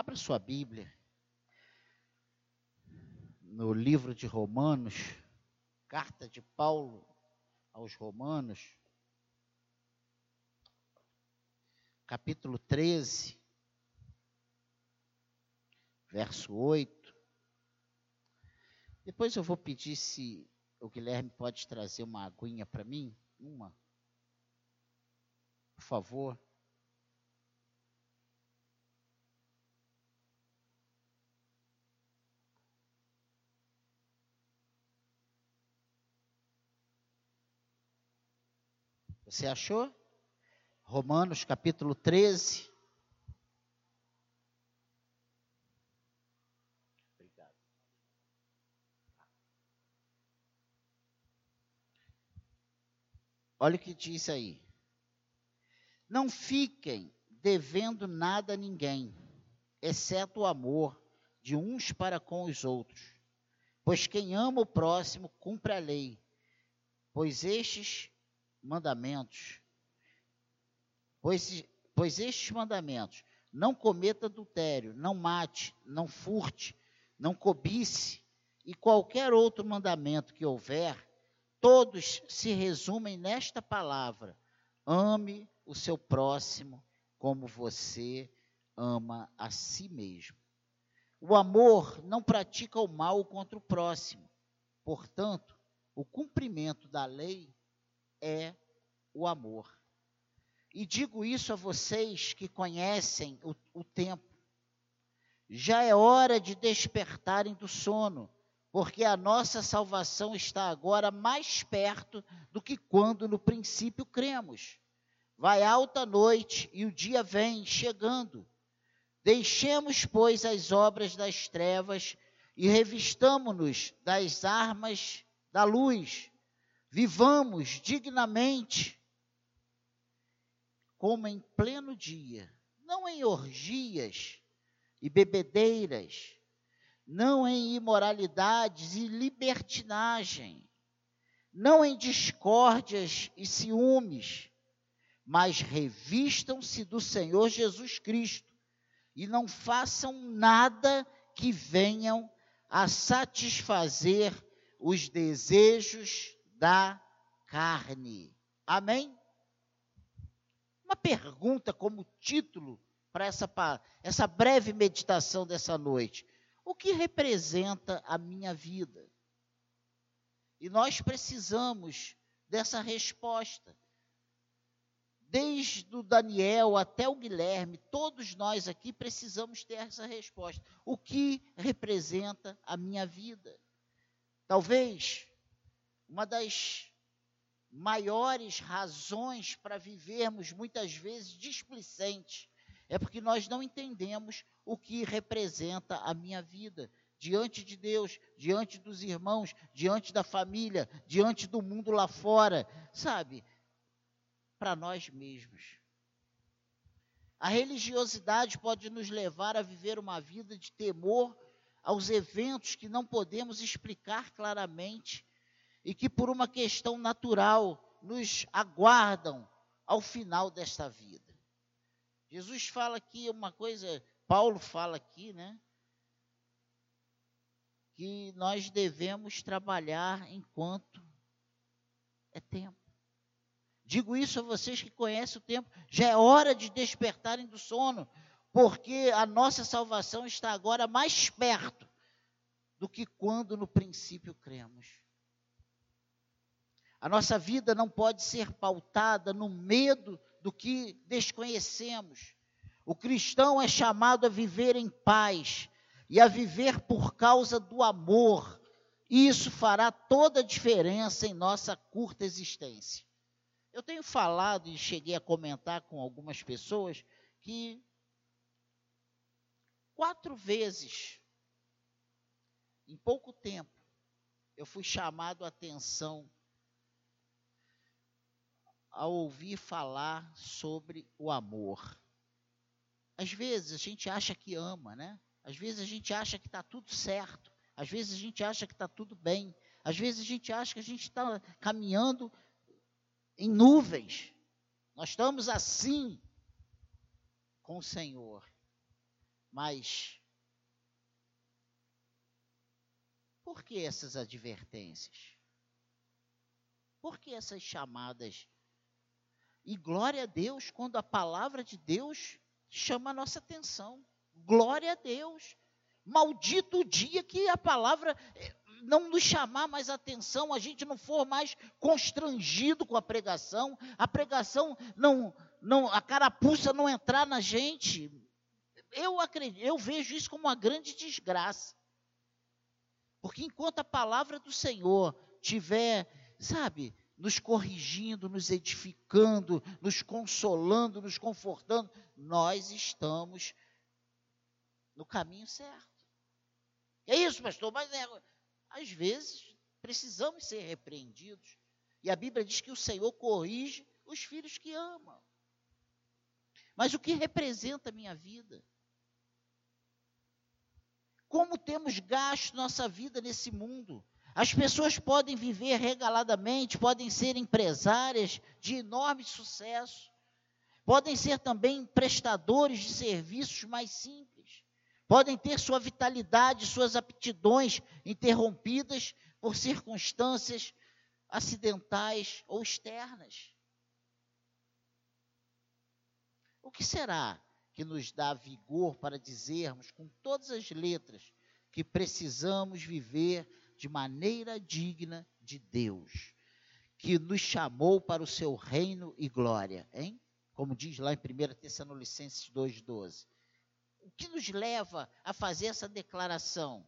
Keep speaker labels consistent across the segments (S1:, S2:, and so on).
S1: Abra sua Bíblia no livro de Romanos, carta de Paulo aos Romanos, capítulo 13, verso 8. Depois eu vou pedir se o Guilherme pode trazer uma aguinha para mim, uma. Por favor. Você achou? Romanos capítulo 13. Obrigado. Olha o que diz aí. Não fiquem devendo nada a ninguém, exceto o amor de uns para com os outros. Pois quem ama o próximo cumpre a lei. Pois estes mandamentos, pois, pois estes mandamentos, não cometa adultério, não mate, não furte, não cobice, e qualquer outro mandamento que houver, todos se resumem nesta palavra: ame o seu próximo como você ama a si mesmo. O amor não pratica o mal contra o próximo. Portanto, o cumprimento da lei é o amor. E digo isso a vocês que conhecem o, o tempo. Já é hora de despertarem do sono, porque a nossa salvação está agora mais perto do que quando no princípio cremos. Vai alta noite e o dia vem chegando. Deixemos, pois, as obras das trevas e revistamo-nos das armas da luz Vivamos dignamente, como em pleno dia, não em orgias e bebedeiras, não em imoralidades e libertinagem, não em discórdias e ciúmes, mas revistam-se do Senhor Jesus Cristo e não façam nada que venham a satisfazer os desejos da carne. Amém? Uma pergunta como título para essa, essa breve meditação dessa noite. O que representa a minha vida? E nós precisamos dessa resposta. Desde o Daniel até o Guilherme, todos nós aqui precisamos ter essa resposta. O que representa a minha vida? Talvez uma das maiores razões para vivermos muitas vezes displicentes é porque nós não entendemos o que representa a minha vida diante de Deus, diante dos irmãos, diante da família, diante do mundo lá fora, sabe? Para nós mesmos. A religiosidade pode nos levar a viver uma vida de temor aos eventos que não podemos explicar claramente e que por uma questão natural nos aguardam ao final desta vida. Jesus fala aqui uma coisa, Paulo fala aqui, né? Que nós devemos trabalhar enquanto é tempo. Digo isso a vocês que conhecem o tempo, já é hora de despertarem do sono, porque a nossa salvação está agora mais perto do que quando no princípio cremos. A nossa vida não pode ser pautada no medo do que desconhecemos. O cristão é chamado a viver em paz e a viver por causa do amor. E isso fará toda a diferença em nossa curta existência. Eu tenho falado e cheguei a comentar com algumas pessoas que quatro vezes, em pouco tempo, eu fui chamado a atenção a ouvir falar sobre o amor. Às vezes a gente acha que ama, né? Às vezes a gente acha que está tudo certo. Às vezes a gente acha que está tudo bem. Às vezes a gente acha que a gente está caminhando em nuvens. Nós estamos assim com o Senhor. Mas por que essas advertências? Por que essas chamadas? E glória a Deus quando a palavra de Deus chama a nossa atenção. Glória a Deus. Maldito o dia que a palavra eh, não nos chamar mais atenção, a gente não for mais constrangido com a pregação, a pregação não, não, a carapuça não entrar na gente. Eu acredito, eu vejo isso como uma grande desgraça. Porque enquanto a palavra do Senhor tiver, sabe, nos corrigindo, nos edificando, nos consolando, nos confortando, nós estamos no caminho certo. É isso, pastor, mas é, às vezes precisamos ser repreendidos. E a Bíblia diz que o Senhor corrige os filhos que ama. Mas o que representa a minha vida? Como temos gasto nossa vida nesse mundo? As pessoas podem viver regaladamente, podem ser empresárias de enorme sucesso, podem ser também prestadores de serviços mais simples, podem ter sua vitalidade, suas aptidões interrompidas por circunstâncias acidentais ou externas. O que será que nos dá vigor para dizermos com todas as letras que precisamos viver de maneira digna de Deus, que nos chamou para o seu reino e glória, hein? Como diz lá em 1 Tessalonicenses 2,12. O que nos leva a fazer essa declaração?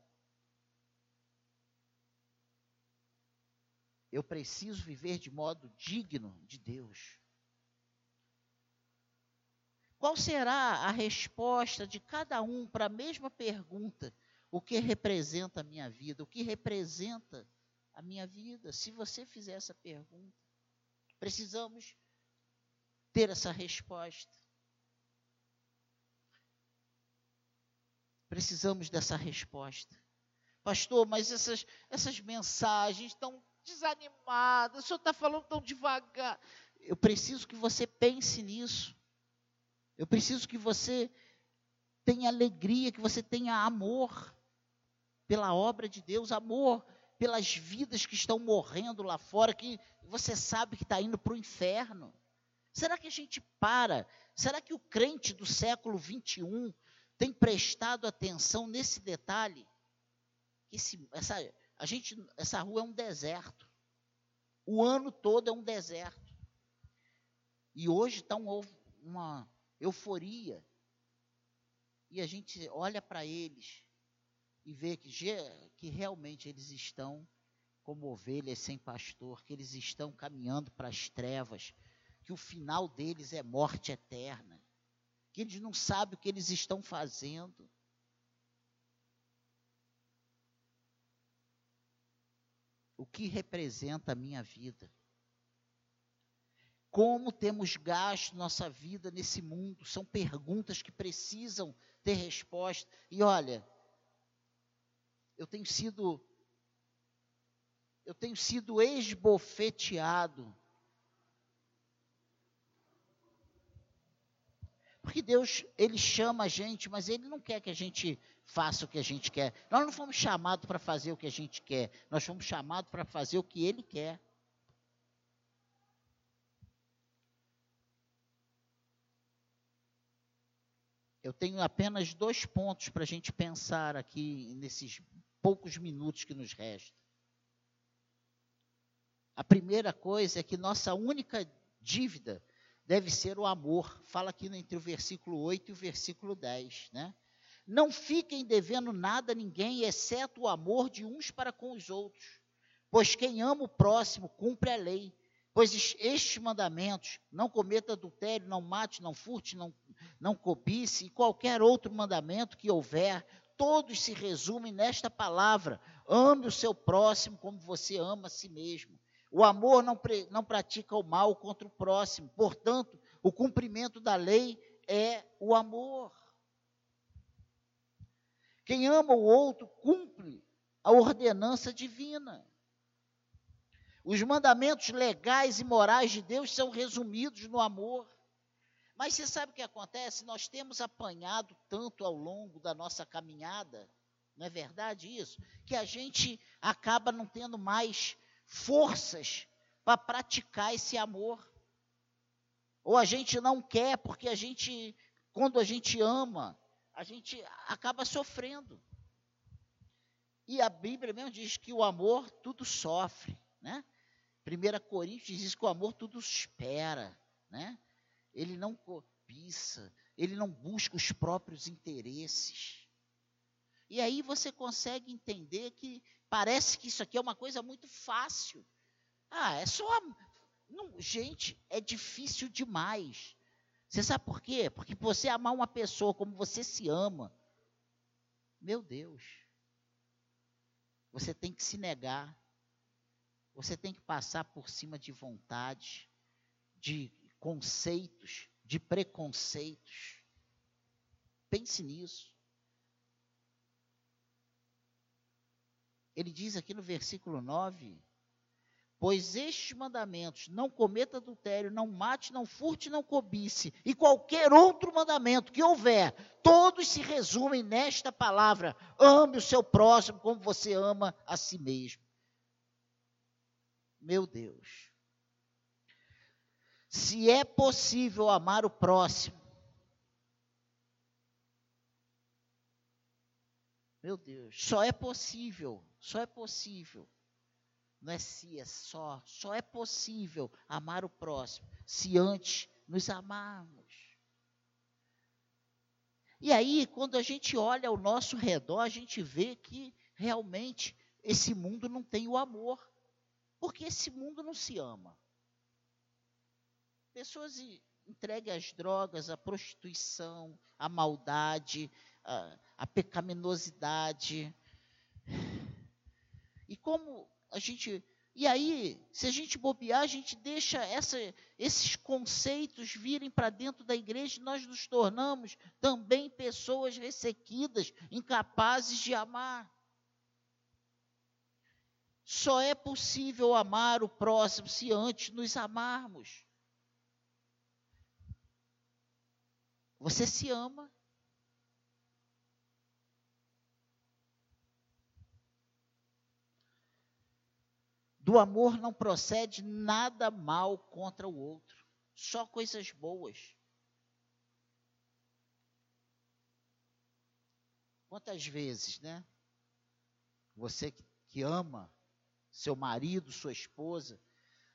S1: Eu preciso viver de modo digno de Deus. Qual será a resposta de cada um para a mesma pergunta o que representa a minha vida? O que representa a minha vida? Se você fizer essa pergunta, precisamos ter essa resposta. Precisamos dessa resposta. Pastor, mas essas, essas mensagens estão desanimadas, o senhor está falando tão devagar. Eu preciso que você pense nisso. Eu preciso que você tenha alegria, que você tenha amor pela obra de Deus, amor pelas vidas que estão morrendo lá fora, que você sabe que está indo para o inferno. Será que a gente para? Será que o crente do século 21 tem prestado atenção nesse detalhe? Esse, essa, a gente, essa rua é um deserto. O ano todo é um deserto. E hoje está um, uma euforia. E a gente olha para eles e ver que, que realmente eles estão como ovelhas sem pastor, que eles estão caminhando para as trevas, que o final deles é morte eterna, que eles não sabem o que eles estão fazendo. O que representa a minha vida? Como temos gasto nossa vida nesse mundo? São perguntas que precisam ter resposta. E olha, eu tenho sido eu tenho sido esbofeteado. Porque Deus, Ele chama a gente, mas Ele não quer que a gente faça o que a gente quer. Nós não fomos chamados para fazer o que a gente quer, nós fomos chamados para fazer o que Ele quer. Eu tenho apenas dois pontos para a gente pensar aqui nesses poucos minutos que nos restam. A primeira coisa é que nossa única dívida deve ser o amor. Fala aqui entre o versículo 8 e o versículo 10, né? Não fiquem devendo nada a ninguém, exceto o amor de uns para com os outros. Pois quem ama o próximo cumpre a lei. Pois estes mandamentos, não cometa adultério, não mate, não furte, não, não cobice, e qualquer outro mandamento que houver, todos se resumem nesta palavra: ame o seu próximo como você ama a si mesmo. O amor não, não pratica o mal contra o próximo, portanto, o cumprimento da lei é o amor. Quem ama o outro cumpre a ordenança divina. Os mandamentos legais e morais de Deus são resumidos no amor. Mas você sabe o que acontece? Nós temos apanhado tanto ao longo da nossa caminhada, não é verdade isso? Que a gente acaba não tendo mais forças para praticar esse amor. Ou a gente não quer, porque a gente, quando a gente ama, a gente acaba sofrendo. E a Bíblia mesmo diz que o amor tudo sofre, né? 1 Coríntios diz que o amor tudo espera, né? Ele não cobiça, ele não busca os próprios interesses. E aí você consegue entender que parece que isso aqui é uma coisa muito fácil. Ah, é só. Não, gente, é difícil demais. Você sabe por quê? Porque você amar uma pessoa como você se ama, meu Deus, você tem que se negar, você tem que passar por cima de vontade, de conceitos, de preconceitos. Pense nisso. Ele diz aqui no versículo 9: Pois estes mandamentos, não cometa adultério, não mate, não furte, não cobice, e qualquer outro mandamento que houver, todos se resumem nesta palavra: ame o seu próximo como você ama a si mesmo. Meu Deus. Se é possível amar o próximo, meu Deus, só é possível só é possível, não é se, é só, só é possível amar o próximo se antes nos amarmos. E aí, quando a gente olha ao nosso redor, a gente vê que realmente esse mundo não tem o amor, porque esse mundo não se ama. Pessoas entreguem às drogas, à prostituição, à maldade, à, à pecaminosidade, e como a gente. E aí, se a gente bobear, a gente deixa essa, esses conceitos virem para dentro da igreja e nós nos tornamos também pessoas ressequidas, incapazes de amar. Só é possível amar o próximo se antes nos amarmos. Você se ama? Do amor não procede nada mal contra o outro, só coisas boas. Quantas vezes, né? Você que ama seu marido, sua esposa,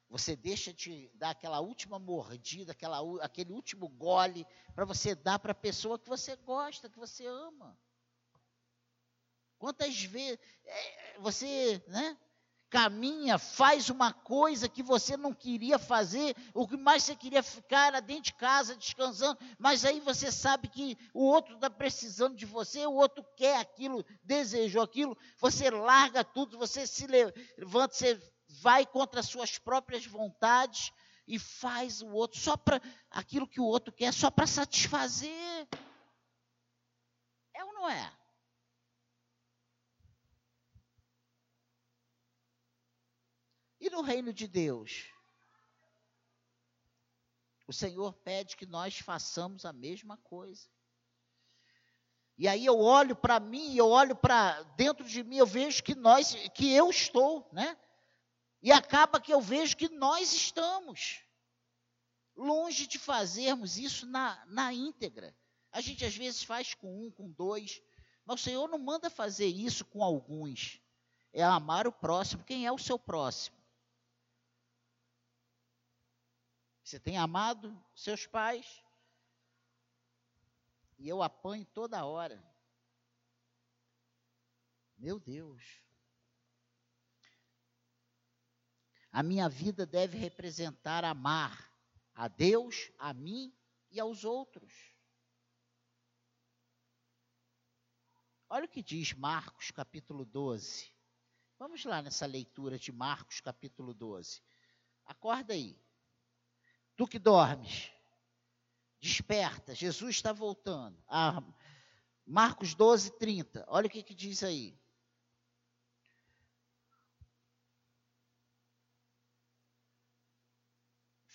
S1: você deixa de dar aquela última mordida, aquela, aquele último gole para você dar para a pessoa que você gosta, que você ama. Quantas vezes é, você, né? caminha, faz uma coisa que você não queria fazer, o que mais você queria ficar era dentro de casa descansando, mas aí você sabe que o outro está precisando de você, o outro quer aquilo, desejou aquilo, você larga tudo, você se levanta, você vai contra as suas próprias vontades e faz o outro só para aquilo que o outro quer, só para satisfazer. É ou não é? E no reino de Deus? O Senhor pede que nós façamos a mesma coisa. E aí eu olho para mim, eu olho para dentro de mim, eu vejo que nós, que eu estou, né? E acaba que eu vejo que nós estamos longe de fazermos isso na, na íntegra. A gente às vezes faz com um, com dois, mas o Senhor não manda fazer isso com alguns. É amar o próximo. Quem é o seu próximo? Você tem amado seus pais? E eu apanho toda hora. Meu Deus. A minha vida deve representar amar a Deus, a mim e aos outros. Olha o que diz Marcos capítulo 12. Vamos lá nessa leitura de Marcos capítulo 12. Acorda aí. Tu que dormes, desperta, Jesus está voltando. Ah, Marcos 12, 30. Olha o que, que diz aí.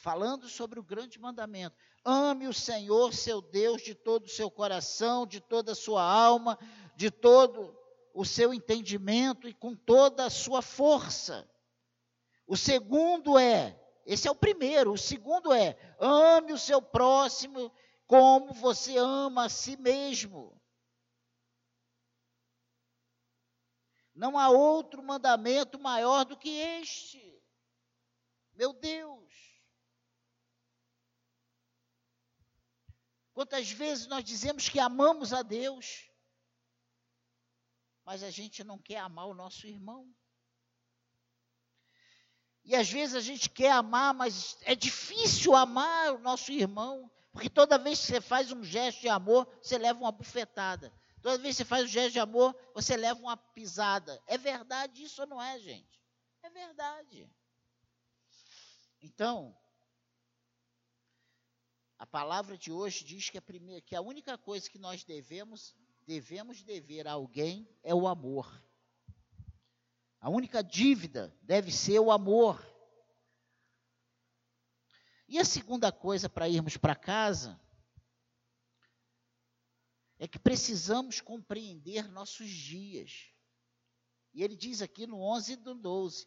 S1: Falando sobre o grande mandamento. Ame o Senhor, seu Deus, de todo o seu coração, de toda a sua alma, de todo o seu entendimento e com toda a sua força. O segundo é, esse é o primeiro, o segundo é, ame o seu próximo como você ama a si mesmo. Não há outro mandamento maior do que este. Meu Deus. Quantas vezes nós dizemos que amamos a Deus, mas a gente não quer amar o nosso irmão. E às vezes a gente quer amar, mas é difícil amar o nosso irmão, porque toda vez que você faz um gesto de amor, você leva uma bufetada. Toda vez que você faz um gesto de amor, você leva uma pisada. É verdade isso ou não é, gente? É verdade. Então, a palavra de hoje diz que a, primeira, que a única coisa que nós devemos, devemos dever a alguém é o amor. A única dívida deve ser o amor. E a segunda coisa para irmos para casa é que precisamos compreender nossos dias. E ele diz aqui no 11 do 12: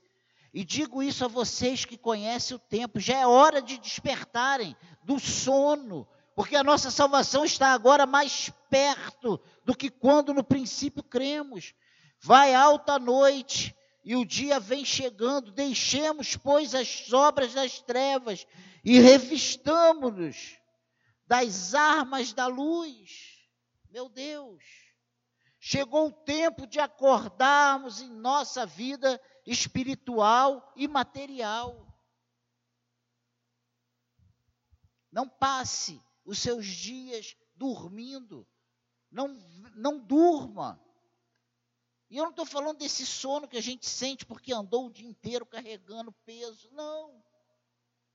S1: e digo isso a vocês que conhecem o tempo, já é hora de despertarem do sono, porque a nossa salvação está agora mais perto do que quando no princípio cremos. Vai alta noite e o dia vem chegando, deixemos, pois, as obras das trevas e revistamo-nos das armas da luz. Meu Deus, chegou o tempo de acordarmos em nossa vida espiritual e material. Não passe os seus dias dormindo. Não, não durma. E eu não estou falando desse sono que a gente sente porque andou o dia inteiro carregando peso. Não.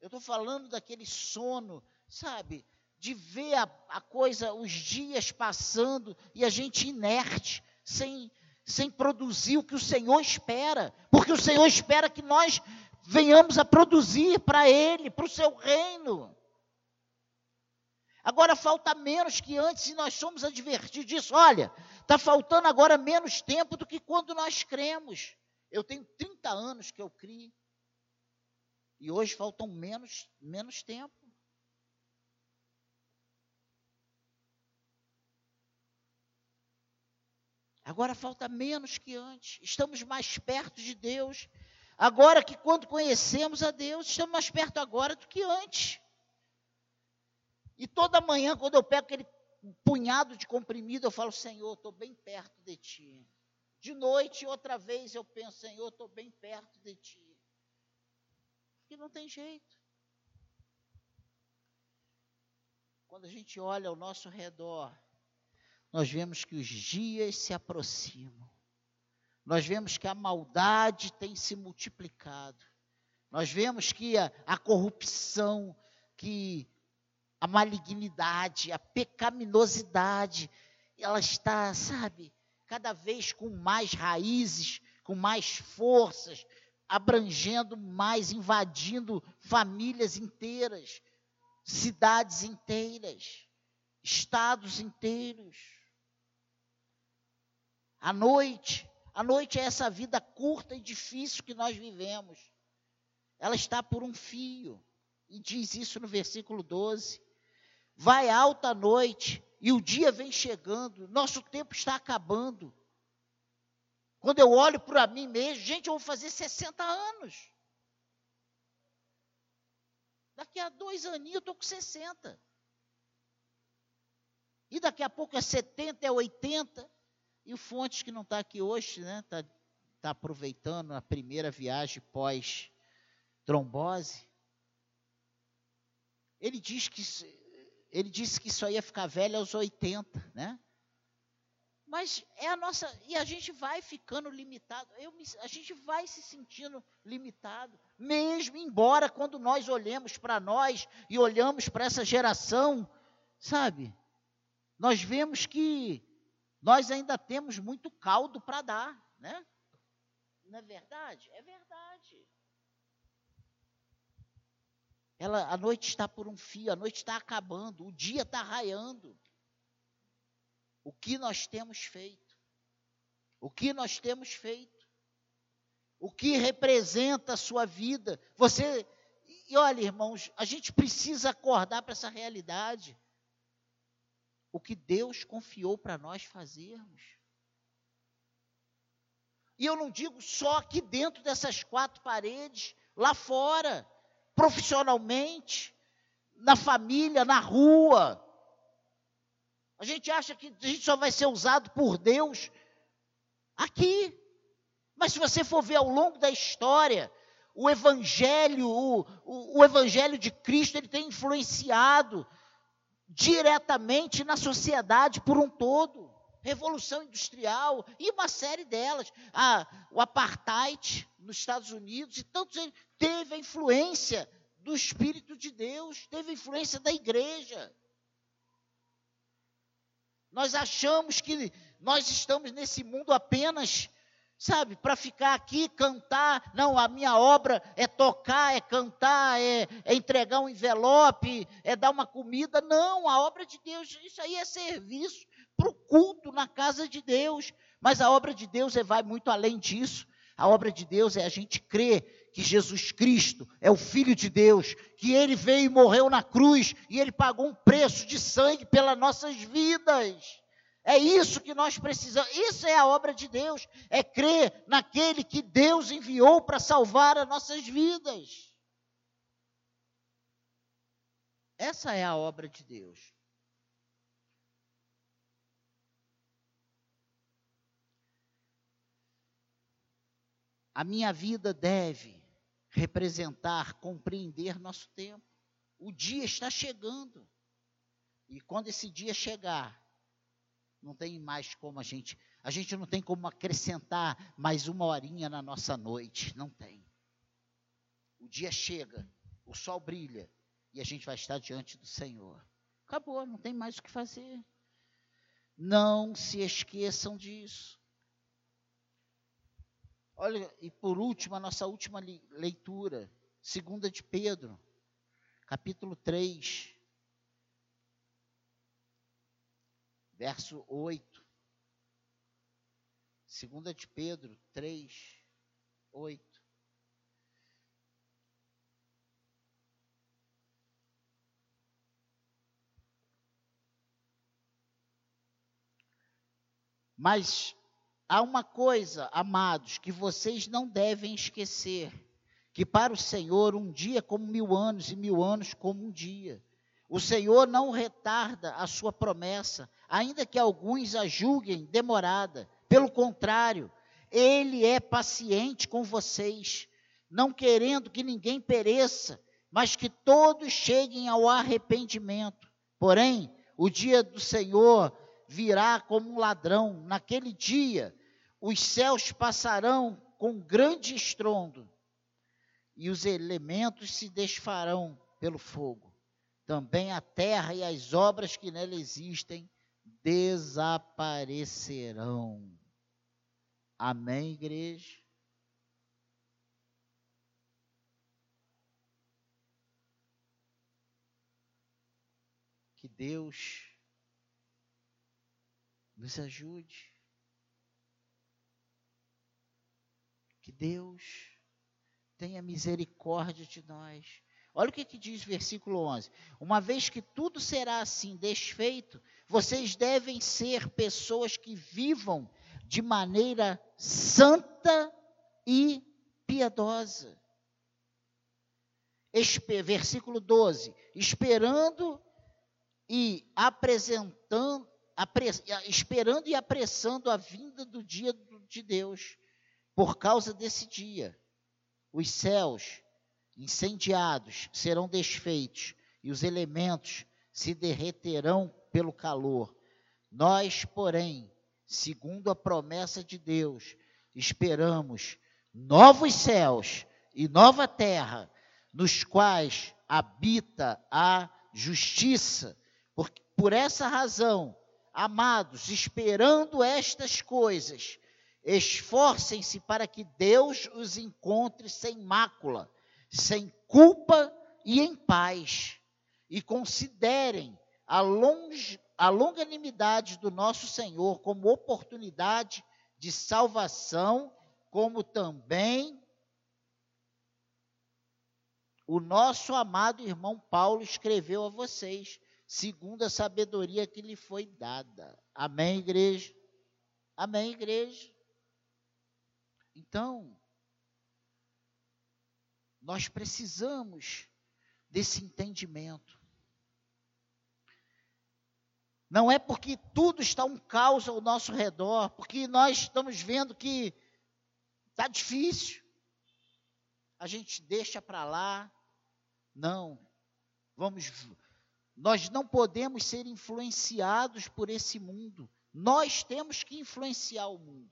S1: Eu estou falando daquele sono, sabe? De ver a, a coisa, os dias passando e a gente inerte, sem sem produzir o que o Senhor espera, porque o Senhor espera que nós venhamos a produzir para Ele, para o seu reino. Agora falta menos que antes e nós somos advertidos disso. Olha, está faltando agora menos tempo do que quando nós cremos. Eu tenho 30 anos que eu criei. E hoje faltam menos, menos tempo. Agora falta menos que antes. Estamos mais perto de Deus. Agora que quando conhecemos a Deus, estamos mais perto agora do que antes. E toda manhã, quando eu pego aquele punhado de comprimido, eu falo, Senhor, estou bem perto de Ti. De noite, outra vez, eu penso, Senhor, estou bem perto de Ti. Porque não tem jeito. Quando a gente olha ao nosso redor, nós vemos que os dias se aproximam. Nós vemos que a maldade tem se multiplicado. Nós vemos que a, a corrupção, que a malignidade, a pecaminosidade, ela está, sabe, cada vez com mais raízes, com mais forças, abrangendo mais, invadindo famílias inteiras, cidades inteiras, estados inteiros. A noite, a noite é essa vida curta e difícil que nós vivemos. Ela está por um fio. E diz isso no versículo 12. Vai alta a noite e o dia vem chegando, nosso tempo está acabando. Quando eu olho para mim mesmo, gente, eu vou fazer 60 anos. Daqui a dois aninhos eu estou com 60. E daqui a pouco é 70, é 80. E o Fontes, que não está aqui hoje, né? Está tá aproveitando a primeira viagem pós-trombose. Ele diz que ele disse que só ia ficar velho aos 80, né? Mas é a nossa. E a gente vai ficando limitado. Eu, a gente vai se sentindo limitado. Mesmo embora quando nós olhemos para nós e olhamos para essa geração, sabe? Nós vemos que nós ainda temos muito caldo para dar, né? Não é verdade? É verdade. ela, a noite está por um fio, a noite está acabando, o dia está raiando. O que nós temos feito? O que nós temos feito? O que representa a sua vida? Você, e olha, irmãos, a gente precisa acordar para essa realidade. O que Deus confiou para nós fazermos. E eu não digo só aqui dentro dessas quatro paredes, lá fora, profissionalmente, na família, na rua. A gente acha que a gente só vai ser usado por Deus aqui. Mas se você for ver ao longo da história, o evangelho, o, o, o evangelho de Cristo, ele tem influenciado diretamente na sociedade por um todo. Revolução Industrial e uma série delas. Ah, o Apartheid nos Estados Unidos e tantos teve a influência do Espírito de Deus, teve a influência da igreja. Nós achamos que nós estamos nesse mundo apenas, sabe, para ficar aqui, cantar. Não, a minha obra é tocar, é cantar, é, é, entregar um envelope, é dar uma comida. Não, a obra de Deus, isso aí é serviço para o culto na casa de Deus. Mas a obra de Deus é, vai muito além disso. A obra de Deus é a gente crer que Jesus Cristo é o Filho de Deus, que ele veio e morreu na cruz e ele pagou um preço de sangue pelas nossas vidas. É isso que nós precisamos. Isso é a obra de Deus. É crer naquele que Deus enviou para salvar as nossas vidas. Essa é a obra de Deus. A minha vida deve representar, compreender nosso tempo. O dia está chegando. E quando esse dia chegar, não tem mais como a gente, a gente não tem como acrescentar mais uma horinha na nossa noite, não tem. O dia chega, o sol brilha e a gente vai estar diante do Senhor. Acabou, não tem mais o que fazer. Não se esqueçam disso. Olha, e por último, a nossa última leitura, segunda de Pedro, capítulo 3, verso 8. Segunda de Pedro 3, 8. Mas Há uma coisa, amados, que vocês não devem esquecer: que para o Senhor um dia é como mil anos, e mil anos como um dia. O Senhor não retarda a sua promessa, ainda que alguns a julguem demorada. Pelo contrário, Ele é paciente com vocês, não querendo que ninguém pereça, mas que todos cheguem ao arrependimento. Porém, o dia do Senhor virá como um ladrão. Naquele dia, os céus passarão com grande estrondo, e os elementos se desfarão pelo fogo. Também a terra e as obras que nela existem desaparecerão. Amém, igreja? Que Deus nos ajude. Que Deus tenha misericórdia de nós. Olha o que, que diz o versículo 11: Uma vez que tudo será assim desfeito, vocês devem ser pessoas que vivam de maneira santa e piedosa. Espe, versículo 12: Esperando e apresentando, apre, esperando e apressando a vinda do dia de Deus por causa desse dia, os céus incendiados serão desfeitos e os elementos se derreterão pelo calor. Nós, porém, segundo a promessa de Deus, esperamos novos céus e nova terra, nos quais habita a justiça. Por, por essa razão, amados, esperando estas coisas, Esforcem-se para que Deus os encontre sem mácula, sem culpa e em paz, e considerem a, longe, a longanimidade do nosso Senhor como oportunidade de salvação, como também o nosso amado irmão Paulo escreveu a vocês, segundo a sabedoria que lhe foi dada. Amém, igreja? Amém, igreja? Então, nós precisamos desse entendimento. Não é porque tudo está um caos ao nosso redor, porque nós estamos vendo que está difícil. A gente deixa para lá. Não. Vamos nós não podemos ser influenciados por esse mundo. Nós temos que influenciar o mundo.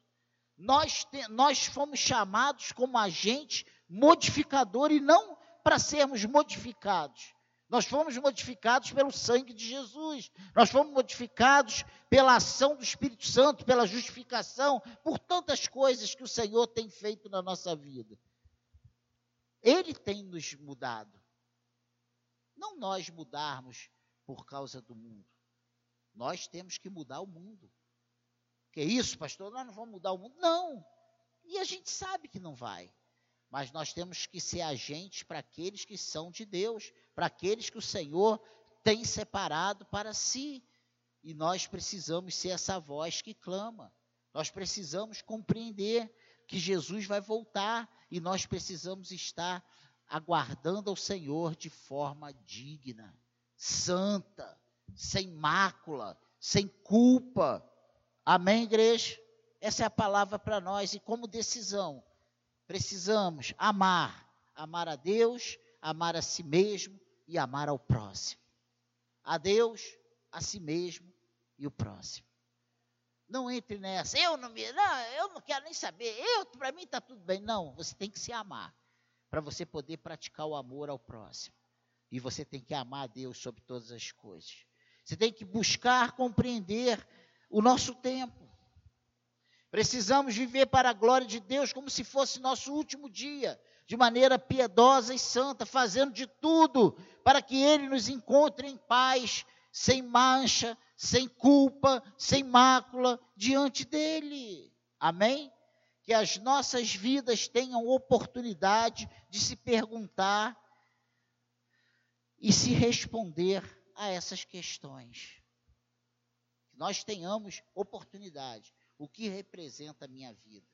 S1: Nós, te, nós fomos chamados como agente modificador e não para sermos modificados. Nós fomos modificados pelo sangue de Jesus. Nós fomos modificados pela ação do Espírito Santo, pela justificação, por tantas coisas que o Senhor tem feito na nossa vida. Ele tem nos mudado. Não nós mudarmos por causa do mundo. Nós temos que mudar o mundo. Que isso, pastor? Nós não vamos mudar o mundo? Não. E a gente sabe que não vai. Mas nós temos que ser agentes para aqueles que são de Deus, para aqueles que o Senhor tem separado para si. E nós precisamos ser essa voz que clama. Nós precisamos compreender que Jesus vai voltar e nós precisamos estar aguardando ao Senhor de forma digna, santa, sem mácula, sem culpa. Amém, igreja? Essa é a palavra para nós. E como decisão, precisamos amar, amar a Deus, amar a si mesmo e amar ao próximo. A Deus, a si mesmo e o próximo. Não entre nessa. Eu não me, não, eu não quero nem saber. Eu, para mim está tudo bem. Não, você tem que se amar para você poder praticar o amor ao próximo. E você tem que amar a Deus sobre todas as coisas. Você tem que buscar compreender o nosso tempo. Precisamos viver para a glória de Deus como se fosse nosso último dia, de maneira piedosa e santa, fazendo de tudo para que Ele nos encontre em paz, sem mancha, sem culpa, sem mácula diante dEle. Amém? Que as nossas vidas tenham oportunidade de se perguntar e se responder a essas questões. Que nós tenhamos oportunidade o que representa a minha vida?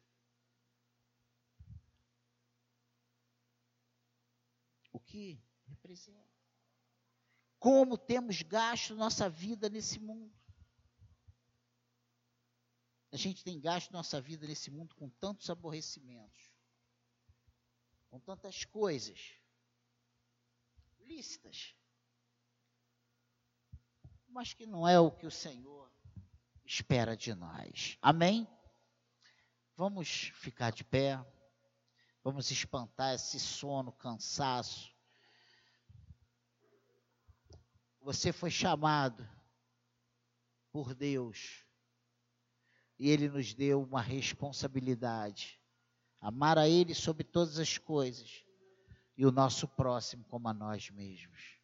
S1: O que representa? Como temos gasto nossa vida nesse mundo? A gente tem gasto nossa vida nesse mundo com tantos aborrecimentos, com tantas coisas lícitas, mas que não é o que o Senhor espera de nós. Amém? Vamos ficar de pé. Vamos espantar esse sono, cansaço. Você foi chamado por Deus e Ele nos deu uma responsabilidade: amar a Ele sobre todas as coisas e o nosso próximo como a nós mesmos.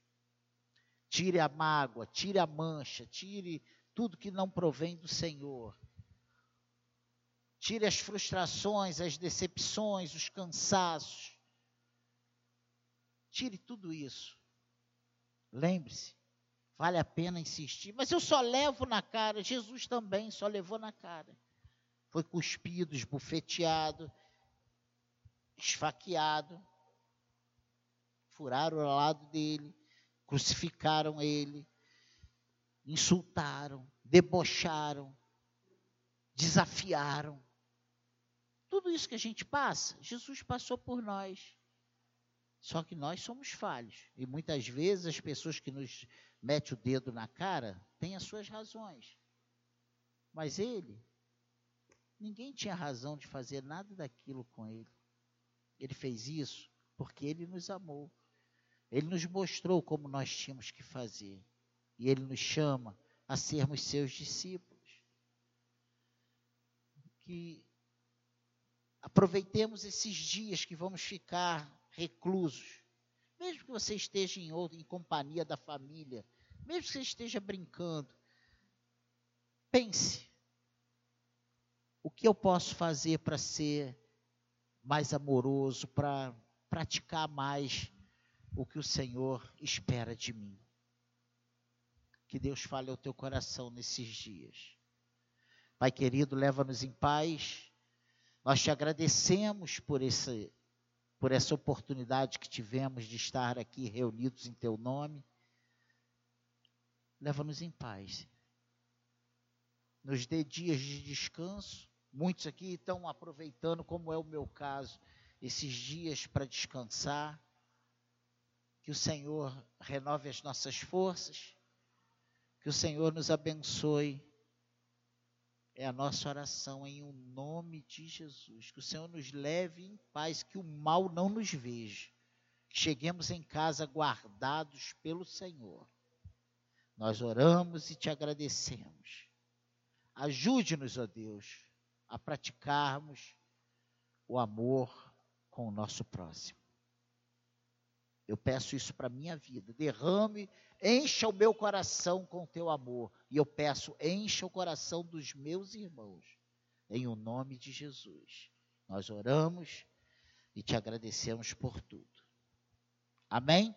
S1: Tire a mágoa, tire a mancha, tire tudo que não provém do Senhor. Tire as frustrações, as decepções, os cansaços. Tire tudo isso. Lembre-se, vale a pena insistir. Mas eu só levo na cara. Jesus também só levou na cara. Foi cuspido, esbufeteado, esfaqueado. Furaram ao lado dele, crucificaram ele, insultaram, debocharam, desafiaram. Tudo isso que a gente passa, Jesus passou por nós. Só que nós somos falhos. E muitas vezes as pessoas que nos metem o dedo na cara têm as suas razões. Mas ele, ninguém tinha razão de fazer nada daquilo com ele. Ele fez isso porque ele nos amou. Ele nos mostrou como nós tínhamos que fazer. E Ele nos chama a sermos seus discípulos. Que aproveitemos esses dias que vamos ficar reclusos mesmo que você esteja em, outro, em companhia da família, mesmo que você esteja brincando, pense: o que eu posso fazer para ser mais amoroso, para praticar mais o que o Senhor espera de mim? Que Deus fale ao teu coração nesses dias. Pai querido, leva-nos em paz. Nós te agradecemos por esse por essa oportunidade que tivemos de estar aqui reunidos em teu nome. Leva-nos em paz. Nos dê dias de descanso. Muitos aqui estão aproveitando, como é o meu caso, esses dias para descansar. Que o Senhor renove as nossas forças. Que o Senhor nos abençoe é a nossa oração em o nome de Jesus. Que o Senhor nos leve em paz, que o mal não nos veja. cheguemos em casa guardados pelo Senhor. Nós oramos e te agradecemos. Ajude-nos, ó Deus, a praticarmos o amor com o nosso próximo. Eu peço isso para a minha vida. Derrame, encha o meu coração com o teu amor. E eu peço, encha o coração dos meus irmãos. Em o nome de Jesus. Nós oramos e te agradecemos por tudo. Amém?